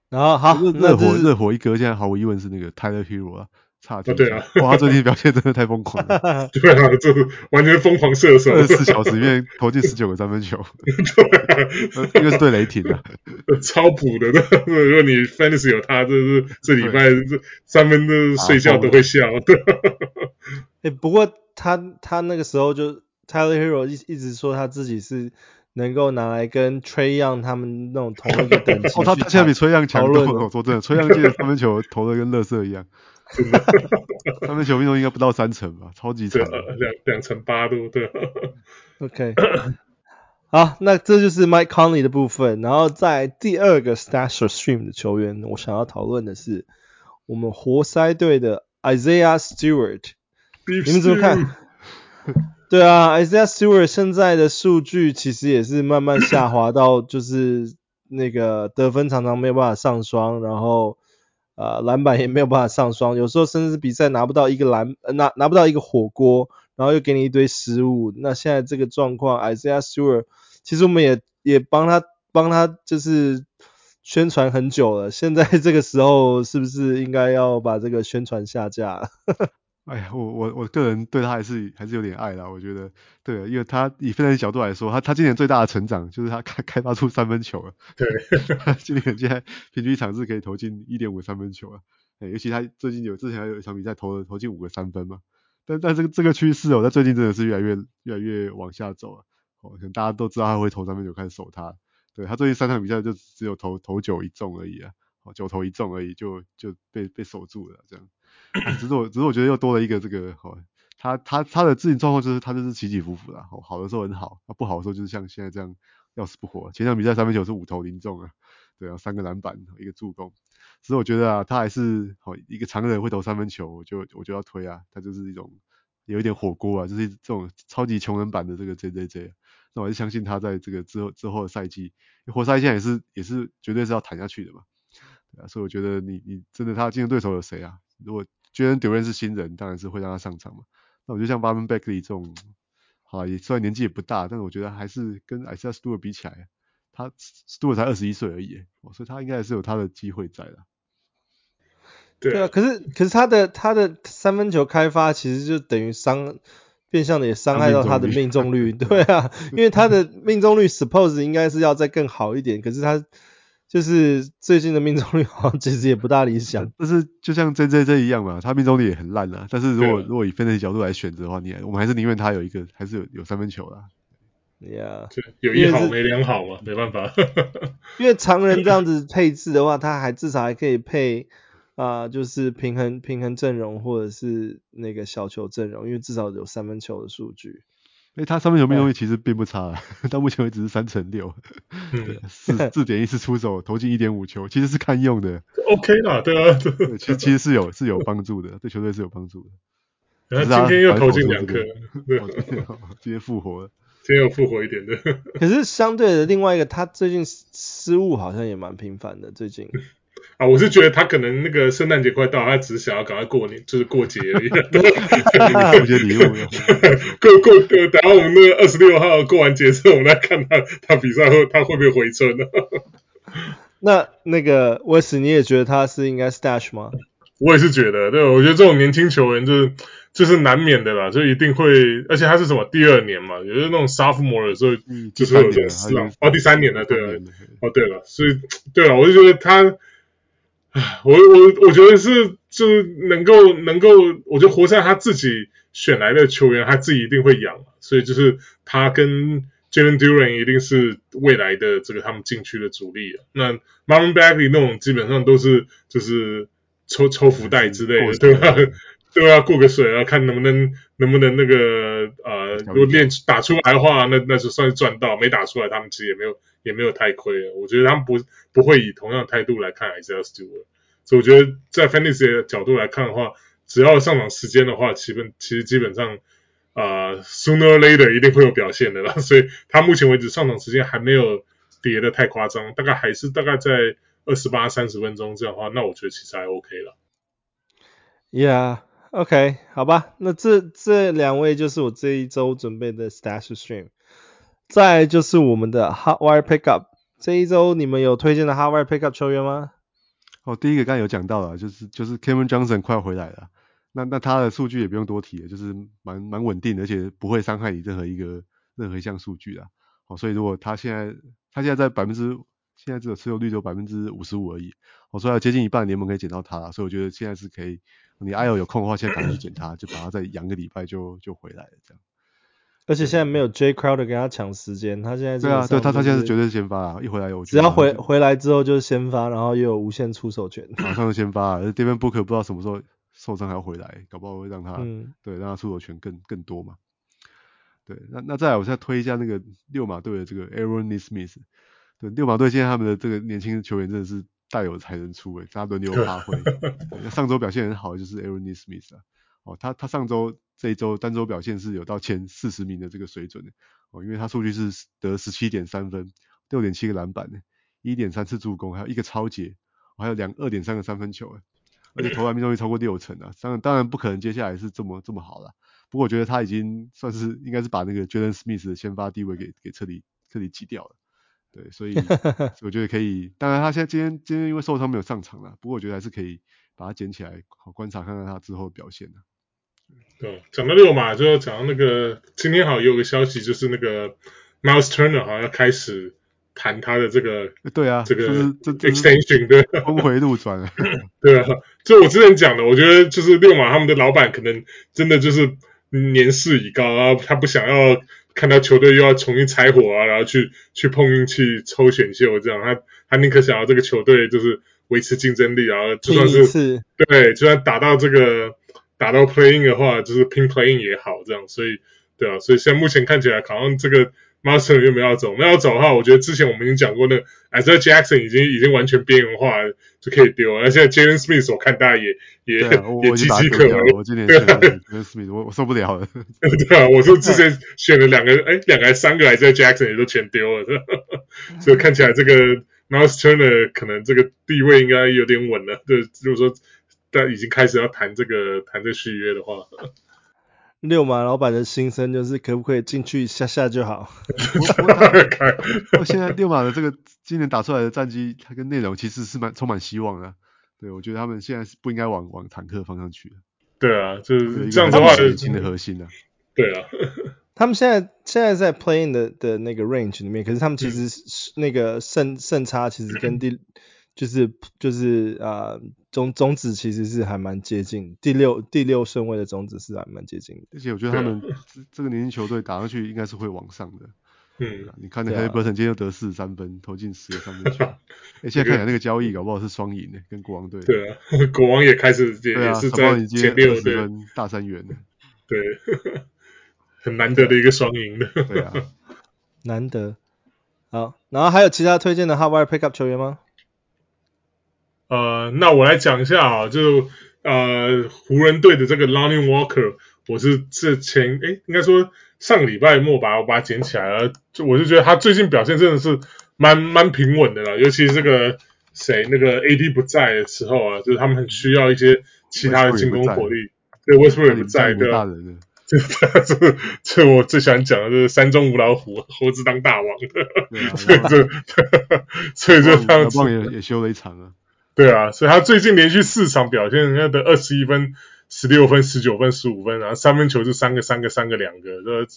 然后好，热火热火一哥现在毫无疑问是那个 Tyler Herro 啊。差点、哦、对啊，哇，他最近表现真的太疯狂了。对啊，就是完全疯狂射手，二十四小时里面投进十九个三分球。对、啊，因为是对雷霆的，超补的。如果你 Fantasy 有他，就是这礼拜这三分的睡觉都会笑。哎、欸，不过他他那个时候就 Tyler Herro 一一直说他自己是能够拿来跟 Trae Young 他们那种同一个等级。哦，他他现在比 Trae Young 强多了。我说真的，Trae Young 今年三分球投的跟垃圾一样。三分球命中应该不到三成吧，超级长，两两成八度，对。OK，好，那这就是 Mike Conley 的部分。然后在第二个 Stasher Stream 的球员，我想要讨论的是我们活塞队的 Isaiah Stewart。你们怎么看？对啊，Isaiah Stewart 现在的数据其实也是慢慢下滑到，就是那个得分常常没有办法上双，然后。呃，篮板也没有办法上双，有时候甚至比赛拿不到一个篮，呃、拿拿不到一个火锅，然后又给你一堆失误。那现在这个状况，Isaiah Stewart，其实我们也也帮他帮他就是宣传很久了，现在这个时候是不是应该要把这个宣传下架？哎呀，我我我个人对他还是还是有点爱啦，我觉得，对，因为他以分析角度来说，他他今年最大的成长就是他开开发出三分球了，对，今年现在平均一场是可以投进一点五三分球了，哎，尤其他最近有之前还有一场比赛投了投进五个三分嘛，但但这个这个趋势哦，在最近真的是越来越越来越往下走了，哦，可能大家都知道他会投三分球，开始守他，对，他最近三场比赛就只有投投九一中而已啊，哦，九投一中而已就就被被守住了这样。只是我，只是我觉得又多了一个这个，哦，他他他的自己状况就是他就是起起伏伏的，哦，好的时候很好，不好的时候就是像现在这样要死不活。前场比赛三分球是五投零中啊，对啊，三个篮板一个助攻。所以我觉得啊，他还是好一个常人会投三分球，我就我就要推啊，他就是一种有一点火锅啊，就是这种超级穷人版的这个 JJJ。那我还是相信他在这个之后之后的赛季，活塞现在也是也是绝对是要谈下去的嘛，对啊，所以我觉得你你真的他竞争对手有谁啊？如果 Jalen Duren 是新人，当然是会让他上场嘛。那我觉得像 Marvin Bagley 这种，好也虽然年纪也不大，但是我觉得还是跟 Isaiah Stewart 比起来，他 Stewart 才二十一岁而已，所以他应该还是有他的机会在的。对啊，可是可是他的他的三分球开发其实就等于伤，变相的也伤害到他的命中率。对啊，因为他的命中率 suppose 应该是要再更好一点，可是他。就是最近的命中率好像其实也不大理想，但是就像 JJJ 一样嘛，他命中率也很烂啊。但是如果如果以分析角度来选择的话，你我们还是宁愿他有一个还是有有三分球啦。Yeah，有一好没两好嘛，没办法。因为常人这样子配置的话，他还至少还可以配啊、呃，就是平衡平衡阵容或者是那个小球阵容，因为至少有三分球的数据。哎，他三分球命中率其实并不差，嗯、到目前为止是三成六，四四点一次出手投进一点五球，其实是堪用的。OK 啦，对啊，对其实其实是有是有帮助的，对球队是有帮助的。然后今天又投进两颗，今天复活了，今天又复活一点的。可是相对的另外一个，他最近失误好像也蛮频繁的，最近。啊，我是觉得他可能那个圣诞节快到，他只是想要赶快过年，就是过节而已。过节礼物。过过过，等下我们那个二十六号过完节之后，我们来看他他比赛后他会不会回春呢？那那个威斯，你也觉得他是应该 stash 吗？我也是觉得，对，我觉得这种年轻球员就是就是难免的啦，就一定会，而且他是什么第二年嘛，也是那种 sophomore 的时候，就是有点失望。哦，第三年了，对了，哦对了，所以对了，我就觉得他。我我我觉得是就是能够能够，我觉得活塞他自己选来的球员，他自己一定会养，所以就是他跟 Jalen Duren 一定是未来的这个他们禁区的主力。那 Marvin Bagley 那种基本上都是就是抽抽福袋之类的，对吧？对啊，过个水啊，看能不能能不能那个呃，如果练打出来的话，那那就算是赚到；没打出来，他们其实也没有也没有太亏。我觉得他们不不会以同样的态度来看 S L Stewart。所以我觉得在 Fantasy 的角度来看的话，只要上场时间的话，基本其实基本上呃，sooner or later 一定会有表现的啦。所以他目前为止上场时间还没有跌得太夸张，大概还是大概在二十八三十分钟这样的话，那我觉得其实还 OK 了。Yeah。OK，好吧，那这这两位就是我这一周准备的 Stash Stream，再就是我们的 Hot Wire Pickup，这一周你们有推荐的 Hot Wire Pickup 球员吗？哦，第一个刚才有讲到了，就是就是 Kevin Johnson 快回来了，那那他的数据也不用多提了，就是蛮蛮稳定的，而且不会伤害你任何一个任何一项数据啊。哦，所以如果他现在他现在在百分之现在只有持有率只有百分之五十五而已，哦，所以要接近一半联盟可以捡到他了，所以我觉得现在是可以。你 I/O 有空的话，现在赶紧去捡他，就把他再养个礼拜就就回来了这样。而且现在没有 Jay Crowder 跟他抢时间，他现在、就是、对啊，对他他现在是绝对是先发啊，一回来我只要回回来之后就是先发，然后又有无限出手权，马上就先发。而 Devin Booker 不知道什么时候受伤还要回来，搞不好会让他、嗯、对让他出手权更更多嘛。对，那那再来我再推一下那个六马队的这个 Aaron Nesmith，对，六马队现在他们的这个年轻球员真的是。大有才能出诶，他轮流发挥。上周表现很好的就是 Aaron Nesmith 啊，哦，他他上周这一周单周表现是有到前四十名的这个水准的哦，因为他数据是得十七点三分，六点七个篮板，一点三次助攻，还有一个超截，还有两二点三个三分球诶，而且投篮命中率超过六成啊，当然当然不可能接下来是这么这么好了，不过我觉得他已经算是应该是把那个 Jalen Smith 的先发地位给给彻底彻底挤掉了。对，所以 我觉得可以。当然，他现在今天今天因为受伤没有上场了，不过我觉得还是可以把他捡起来，好观察看看他之后的表现的。对，讲到六马，就要讲到那个今天好像有个消息，就是那个 Miles Turner 好像要开始谈他的这个，对啊，这个这 extension 对，峰回路转。对啊，就我之前讲的，我觉得就是六马他们的老板可能真的就是年事已高啊，他不想要。看到球队又要重新拆伙啊，然后去去碰运气抽选秀这样，他他宁可想要这个球队就是维持竞争力，然后就算是对，就算打到这个打到 playing 的话，就是拼 playing 也好这样，所以对啊，所以现在目前看起来好像这个。Master 又没有要走，没有要走的话，我觉得之前我们已经讲过，那 Isaiah Jackson 已经已经完全边缘化了，就可以丢了。那现在 Jalen Smith 我看大家也也也岌岌可危。我今年选 Jalen Smith，我我受不了了。对啊，我是之前选了两个，哎，两个还三个 Isaiah Jackson 也都全丢了，所以看起来这个 Miles Turner 可能这个地位应该有点稳了。对，如果说但已经开始要谈这个谈这续约的话。六马老板的心声就是可不可以进去下下就好。我 现在六马的这个今年打出来的战绩，它跟内容其实是蛮充满希望的。对，我觉得他们现在是不应该往往坦克方向去的。对啊，就是这样的话，年轻的核心啊。对啊，他们现在现在在 playing 的的那个 range 里面，可是他们其实是那个胜胜差其实跟第就是就是啊。呃种种子其实是还蛮接近，第六第六顺位的种子是还蛮接近的，而且我觉得他们这个年轻球队打上去应该是会往上的。嗯，你看那 Haliburton 今天又得四十三分，投进十个三分球。哎、欸，现在看起来那个交易搞不好是双赢的，跟国王队。对啊，国王也开始也，也是在前六十分大三元的。对，很难得的一个双赢的。对啊，难得。好，然后还有其他推荐的 Hot Wire Pickup 球员吗？呃，那我来讲一下啊，就呃湖人队的这个 Lonnie Walker，我是之前诶应该说上个礼拜末把，我把它捡起来了，就我就觉得他最近表现真的是蛮蛮平稳的了，尤其是这个谁那个 AD 不在的时候啊，就是他们很需要一些其他的进攻火力，对，Westbrook 不在的，这这这我最喜欢讲的就是山中无老虎，猴子当大王的，所以这 所以就这样子也也修了一场啊。对啊，所以他最近连续四场表现，人家得二十一分、十六分、十九分、十五分，然后三分球是三个、三个、三个、两个，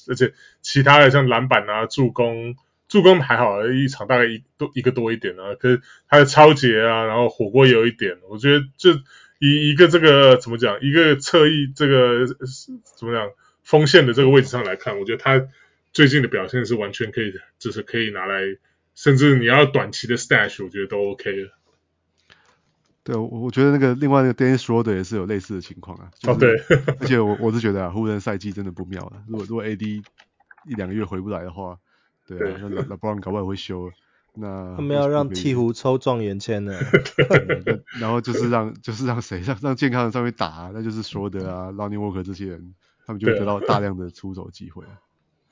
而且其他的像篮板啊、助攻，助攻还好，一场大概一多一个多一点啊。可是他的抄截啊，然后火锅也有一点，我觉得就以一个这个怎么讲，一个侧翼这个怎么讲锋线的这个位置上来看，我觉得他最近的表现是完全可以，就是可以拿来，甚至你要短期的 stash，我觉得都 OK 了。对，我我觉得那个另外那个 Dennis Schroeder 也是有类似的情况啊。哦，对，而且我我是觉得啊，湖人赛季真的不妙了。如果如果 AD 一两个月回不来的话，对啊，对那 LeBron 搞不好也会休。那他们要让鹈鹕抽状元签呢。然后就是让就是让谁让让健康的上面打，那就是 Schroeder 啊，Lonnie Walker 这些人，他们就会得到大量的出手机会。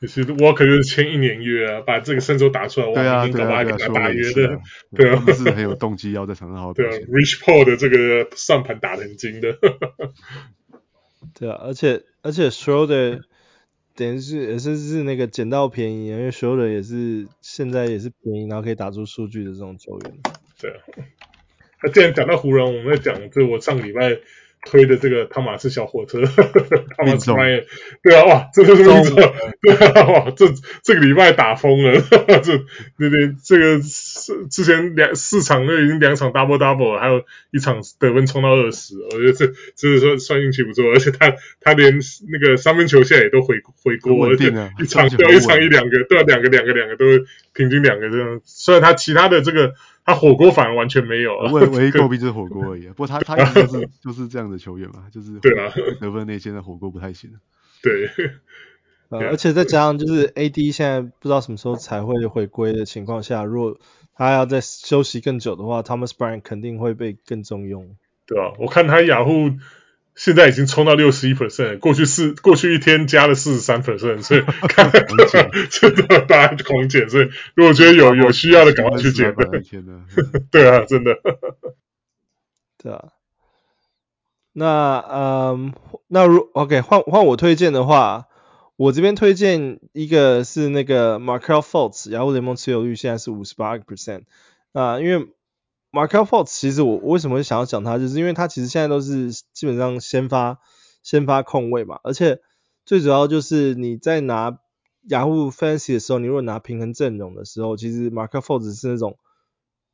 其实 Walker 就是签一年约啊，把这个身手打出来，对啊，哇，对啊，对啊，打约的，啊对啊，他们是很有动机要在场上好好表现。对啊，Rich Paul 的这个算盘打得很精的。对啊，而且而且 Schroeder 等于是也是是那个捡到便宜，因为 Schroeder 也是现在也是便宜，然后可以打出数据的这种球员。对啊，那既然讲到湖人，我们在讲，就我上个礼拜。推的这个汤马斯小火车，汤马斯 Bryant，对啊，哇，这就是命中，对啊，哇，这 这个礼拜打疯了，这那边这个是之前两四场都已经两场 double double 了，还有一场得分冲到二十，我觉得这就是说算运气不错，而且他他连那个三分球现在也都回回锅，而且一场对一场一两个，对啊，两个两个两个都平均两个这样，虽然他其他的这个。他火锅反而完全没有，唯唯一诟病就是火锅而已。不过他他一直就是就是这样的球员嘛，就是对啊，得分内线的火锅不太行。对，呃，而且再加上就是 AD 现在不知道什么时候才会回归的情况下，如果他要再休息更久的话，Thomas Bryant 肯定会被更重用。对啊，我看他雅虎。现在已经冲到六十一 percent，过去四过去一天加了四十三 percent，所以 看真的 大家狂捡，所以如果觉得有有需要的，赶快去捡的。对啊，真的。对啊。那嗯，那如 OK 换换我推荐的话，我这边推荐一个是那个 Markelle Fultz，然后联盟持有率现在是五十八个 percent 啊，因为。Markelle Fultz 其实我为什么会想要讲他，就是因为他其实现在都是基本上先发先发控卫嘛，而且最主要就是你在拿 Yahoo Fantasy 的时候，你如果拿平衡阵容的时候，其实 Markelle Fultz 是那种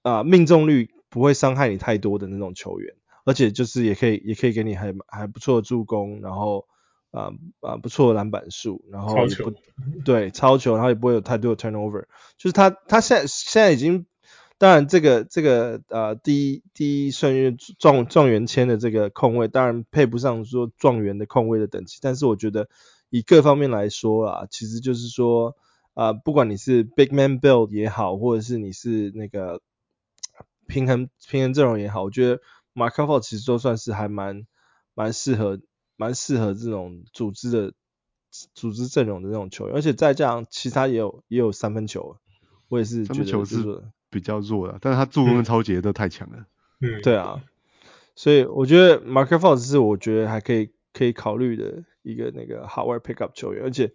啊、呃、命中率不会伤害你太多的那种球员，而且就是也可以也可以给你还还不错的助攻，然后啊啊、呃呃、不错的篮板数，然后也不超对超球，然后也不会有太多的 turnover，就是他他现在现在已经。当然，这个这个呃第一第一顺位状状元签的这个控位，当然配不上说状元的控位的等级。但是我觉得以各方面来说啦，其实就是说啊、呃，不管你是 big man build 也好，或者是你是那个平衡平衡阵容也好，我觉得 Fultz 其实都算是还蛮蛮适合蛮适合这种组织的组织阵容的那种球员。而且再加上其他也有也有三分球，我也是觉得就是。比较弱的，但是他助攻跟抄截都太强了。嗯，对啊，所以我觉得 Markelle Fultz 是我觉得还可以可以考虑的一个那个 hard work pickup 球员，而且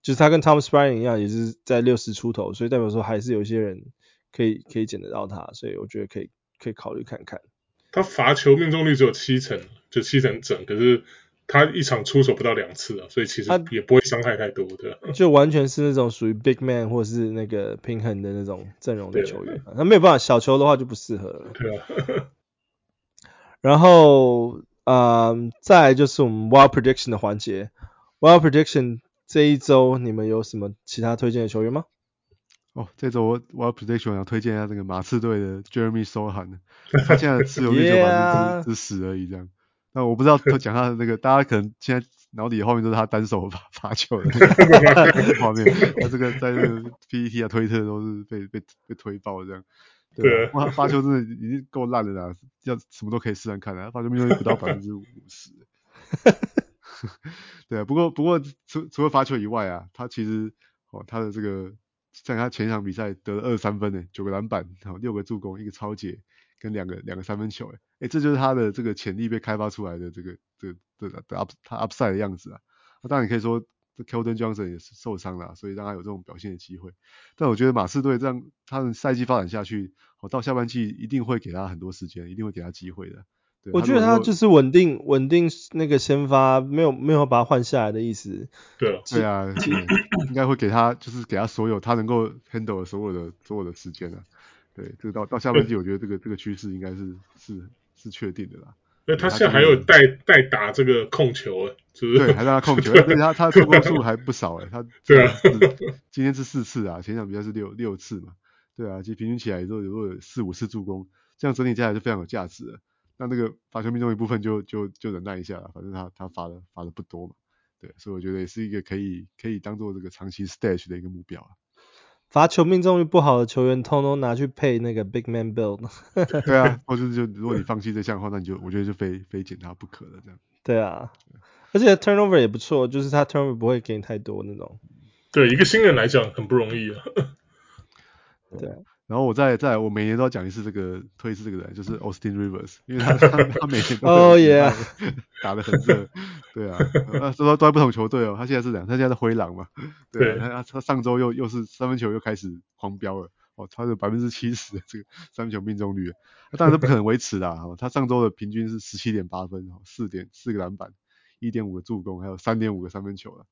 就是他跟 Thomas Bryant 一样，也是在六十出头，所以代表说还是有一些人可以可以捡得到他，所以我觉得可以可以考虑看看。他罚球命中率只有七成，就七成整，可是。他一场出手不到两次啊，所以其实也不会伤害太多的。就完全是那种属于 big man 或是那个平衡的那种阵容的球员，那没有办法小球的话就不适合了。对啊。然后，嗯，再来就是我们 wild prediction 的环节。wild prediction 这一周你们有什么其他推荐的球员吗？哦，这周我 wild prediction 想推荐一下这个马刺队的 Jeremy Sochan，他现在持有率就 百分之十而已，这样。那我不知道他讲他的那个，大家可能现在脑里后面都是他单手发发球的画面，他这个在这个 PPT 啊、推特都是被被被推爆这样。对哇，发球真的已经够烂了啦，要什么都可以试试看啊，发球命中率不到百分之五十。对啊，不过不过除除了发球以外啊，他其实哦他的这个在他前一场比赛得了二十三分呢，九个篮板，然后六个助攻，一个超解。跟两个两个三分球，哎哎，这就是他的这个潜力被开发出来的这个这个的 up 他 upside 的样子啊。那当然你可以说这，Keldon Johnson 也是受伤了，所以让他有这种表现的机会。但我觉得马刺队这样，他们赛季发展下去，我到下半季一定会给他很多时间，一定会给他机会的。对，我觉得他就是稳定稳定那个先发，没有没有把他换下来的意思。对，对啊，应该会给他就是给他所有他能够 handle 的所有的所有的时间啊。对，这个到到下半季，我觉得这个这个趋势应该是是是确定的啦。那他现在还有带带打这个控球啊，就是对，还在他控球，而且他他的助攻数还不少哎，他 对啊，今天是四次啊，前场比赛是六六次嘛，对啊，其实平均起来都有有四五次助攻，这样整体下来是非常有价值的。那那个罚球命中一部分就就就忍耐一下了，反正他他罚的罚的不多嘛，对，所以我觉得也是一个可以可以当做这个长期 stash 的一个目标啊。罚球命中率不好的球员，通通拿去配那个 big man build。对啊，或者就如果你放弃这项的话，那你就我觉得就非非捡他不可了这样。对啊，而且 turnover 也不错，就是他 turnover 不会给你太多那种。对，一个新人来讲很不容易啊。对。然后我再再我每年都要讲一次这个推一次这个人，就是 Austin Rivers，因为他他 他每年都哦耶 打得很热，对啊，那说都在不同球队哦，他现在是两，他现在是灰狼嘛，对，啊、他他上周又又是三分球又开始狂飙了，哦，他有百分之七十的这个三分球命中率，那当然是不可能维持的，哦，他上周的平均是十七点八分，哦，四点四个篮板，一点五个助攻，还有三点五个三分球了，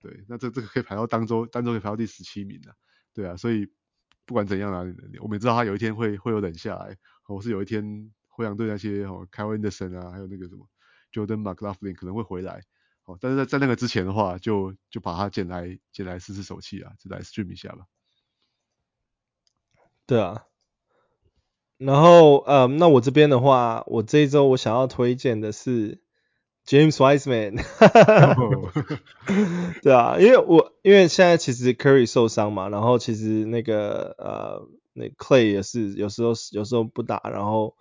对，那这这个可以排到当周单周可以排到第十七名了，对啊，所以。不管怎样啊，我们也知道他有一天会会有冷下来，或是有一天灰狼队那些哦，Kyle Anderson 啊，还有那个什么 Jordan McLaughlin 可能会回来，哦，但是在在那个之前的话，就就把他捡来捡来试试手气啊，就来 stream 一下吧。对啊，然后呃，那我这边的话，我这一周我想要推荐的是。James Wiseman，对啊，因为我因为现在其实 Curry 受伤嘛，然后其实那个呃那 Clay 也是有时候有时候不打，然后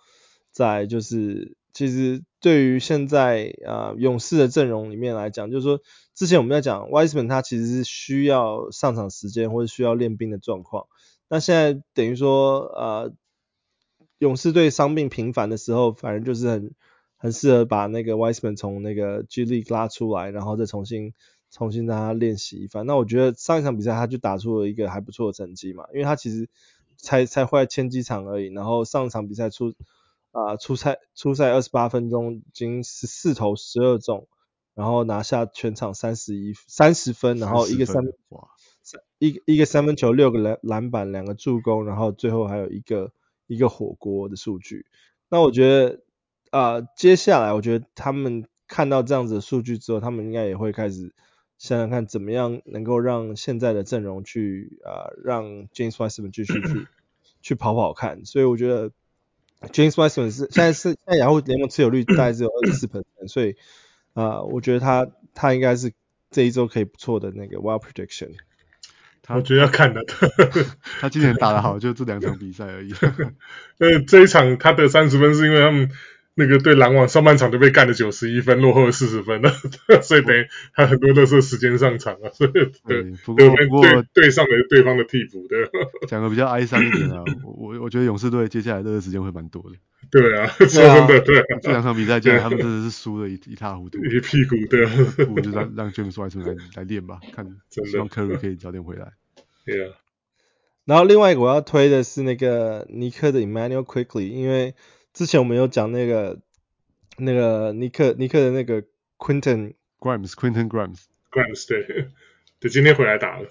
再就是其实对于现在啊、呃、勇士的阵容里面来讲，就是说之前我们在讲 Wiseman 他其实是需要上场时间或者需要练兵的状况，那现在等于说呃勇士队伤病频繁的时候，反正就是很。很适合把那个 Wiseman 从那个 G League 拉出来，然后再重新重新让他练习一番。那我觉得上一场比赛他就打出了一个还不错的成绩嘛，因为他其实才才坏千机场而已，然后上场比赛出啊出赛出赛二十八分钟，已经十四投十二中，然后拿下全场三十一三十分，然后一个三哇一一个三分球六个篮篮板两个助攻，然后最后还有一个一个火锅的数据。那我觉得。啊、呃，接下来我觉得他们看到这样子的数据之后，他们应该也会开始想想看怎么样能够让现在的阵容去啊、呃，让 James Wiseman 继续去去跑跑看。所以我觉得 James Wiseman 是现在是现在雅虎联盟持有率大概只有二十四 percent，所以啊、呃，我觉得他他应该是这一周可以不错的那个 Wild Prediction。我觉得要看的，他今年打得好，就这两场比赛而已。呃，这一场他得三十分是因为他们。那个对篮网上半场就被干了九十一分，落后了四十分了，所以等于他很多都是时间上场啊，所以 对，不过不过对对上了对方的替补的。讲个比较哀伤一点啊，我我觉得勇士队接下来这个时间会蛮多的。对啊，说真的，对，这两场比赛，他们真的是输的一一塌糊涂，一屁股，对，我就让让 James Wiseman 来来练吧，看希望 Curry 可以早点回来。对啊，然后另外一个我要推的是那个尼克的 Immanuel Quickley，因为。之前我们有讲那个那个尼克尼克的那个 Quinton Grimes，Quinton Grimes，Grimes 对，对，今天回来打了，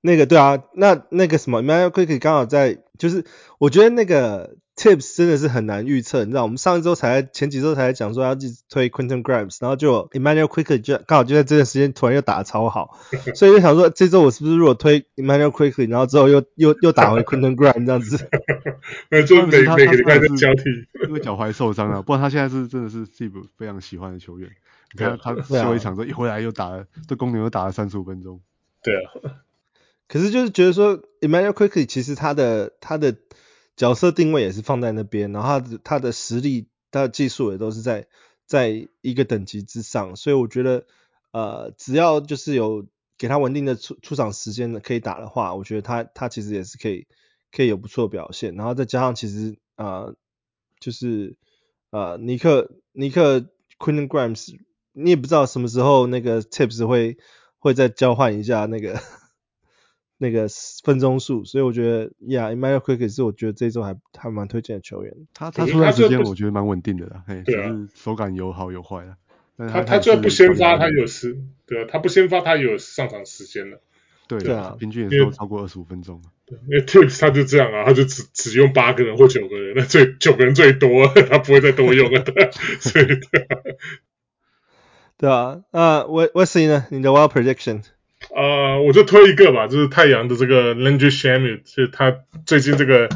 那个对啊，那那个什么 Immanuel Quickley 刚好在，就是我觉得那个。Tips 真的是很难预测，你知道，我们上一周才前几周才讲说要去推 Quentin Grimes，然后就 Immanuel Quickley 就刚好就在这段时间突然又打得超好，所以就想说这周我是不是如果推 Immanuel Quickley，然后之后又又又打回 Quentin Grimes 这样子，那就每每个礼拜都交替，因为脚踝受伤了，不然他现在是真的是 Tips 非常喜欢的球员，你看他休一场之后一回来又打了，这公牛又打了三十五分钟，对啊，可是就是觉得说 Immanuel Quickly 其实他的他的。角色定位也是放在那边，然后他的他的实力、他的技术也都是在在一个等级之上，所以我觉得呃，只要就是有给他稳定的出出场时间的可以打的话，我觉得他他其实也是可以可以有不错的表现，然后再加上其实呃就是呃尼克尼克 Quentin Grimes，你也不知道什么时候那个 Tips 会会再交换一下那个。那个分钟数，所以我觉得，Yeah，Immanuel Quickley 是我觉得这周还还蛮推荐的球员。他他出来时间我觉得蛮稳定的啦，嘿，就是手感有好有坏啦。他他就算不先发，他有时，对啊，他不先发，他有上场时间的。对啊，平均也超过二十五分钟。对，因为 Tips 他就这样啊，他就只只用八个人或九个人，那最九个人最多，他不会再多用了，所以对啊。对啊，啊，Wesley 呢？你的 Wild Prediction？啊、呃，我就推一个吧，就是太阳的这个 l a n d r Shamet，就是他最近这个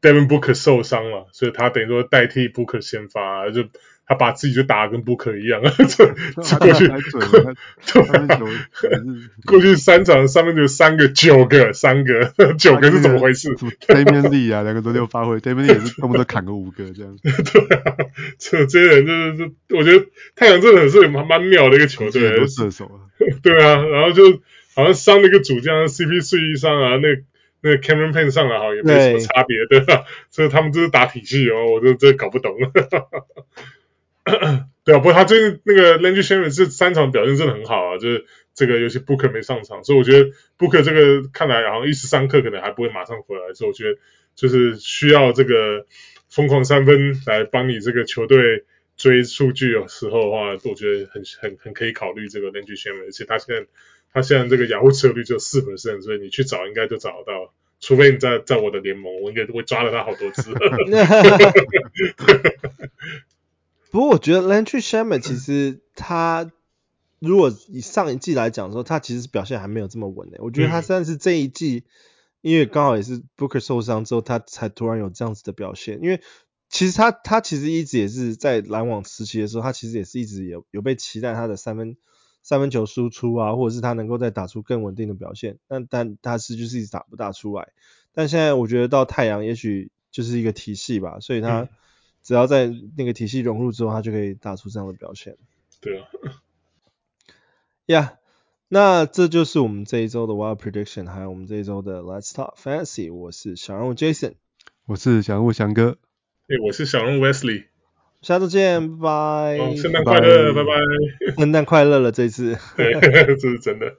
Devin Booker 受伤了，所以他等于说代替 Booker 先发，就他把自己就打得跟 Booker 一样，这过去 过去三场上面就有三个九个三个九个是怎么回事？Damian Lee 啊，两个都没有发挥，Damian Lee 也是动不动砍个五个这样。对啊，这这些人就是是，我觉得太阳真的是蛮蛮妙的一个球队，都射手啊。对啊，然后就好像伤了一个主将 CP3 上啊，那那 Cameron Payne 上来好像也没什么差别，对吧？所以他们就是打体系哦，我就这搞不懂。对啊，不过他最近那个 Landry Shamet 这三场表现真的很好啊，就是这个尤其 Booker 没上场，所以我觉得 Booker 这个看来好像一时三刻可能还不会马上回来，所以我觉得就是需要这个疯狂三分来帮你这个球队追数据的时候的话，我觉得很很很可以考虑这个 Landry Shamet，而且他现在他现在这个雅虎持有率只有四分胜所以你去找应该就找得到，除非你在在我的联盟，我应该会抓了他好多次。不过我觉得 Landry Shamet 其实他如果以上一季来讲的时候，他其实表现还没有这么稳诶。我觉得他算是这一季，因为刚好也是 Booker 受伤之后，他才突然有这样子的表现。因为其实他他其实一直也是在篮网时期的时候，他其实也是一直有有被期待他的三分三分球输出啊，或者是他能够再打出更稳定的表现。但但他是就是一直打不大出来。但现在我觉得到太阳也许就是一个体系吧，所以他。嗯只要在那个体系融入之后，他就可以打出这样的表现。对啊，呀，yeah, 那这就是我们这一周的 Wild Prediction，还有我们这一周的 Let's Talk Fantasy。我是小人物 Jason，我是小人物翔哥，哎，我是小人物 Wesley。下周见，拜拜。圣诞快乐，拜拜。圣诞快乐了，这次。对，这是真的。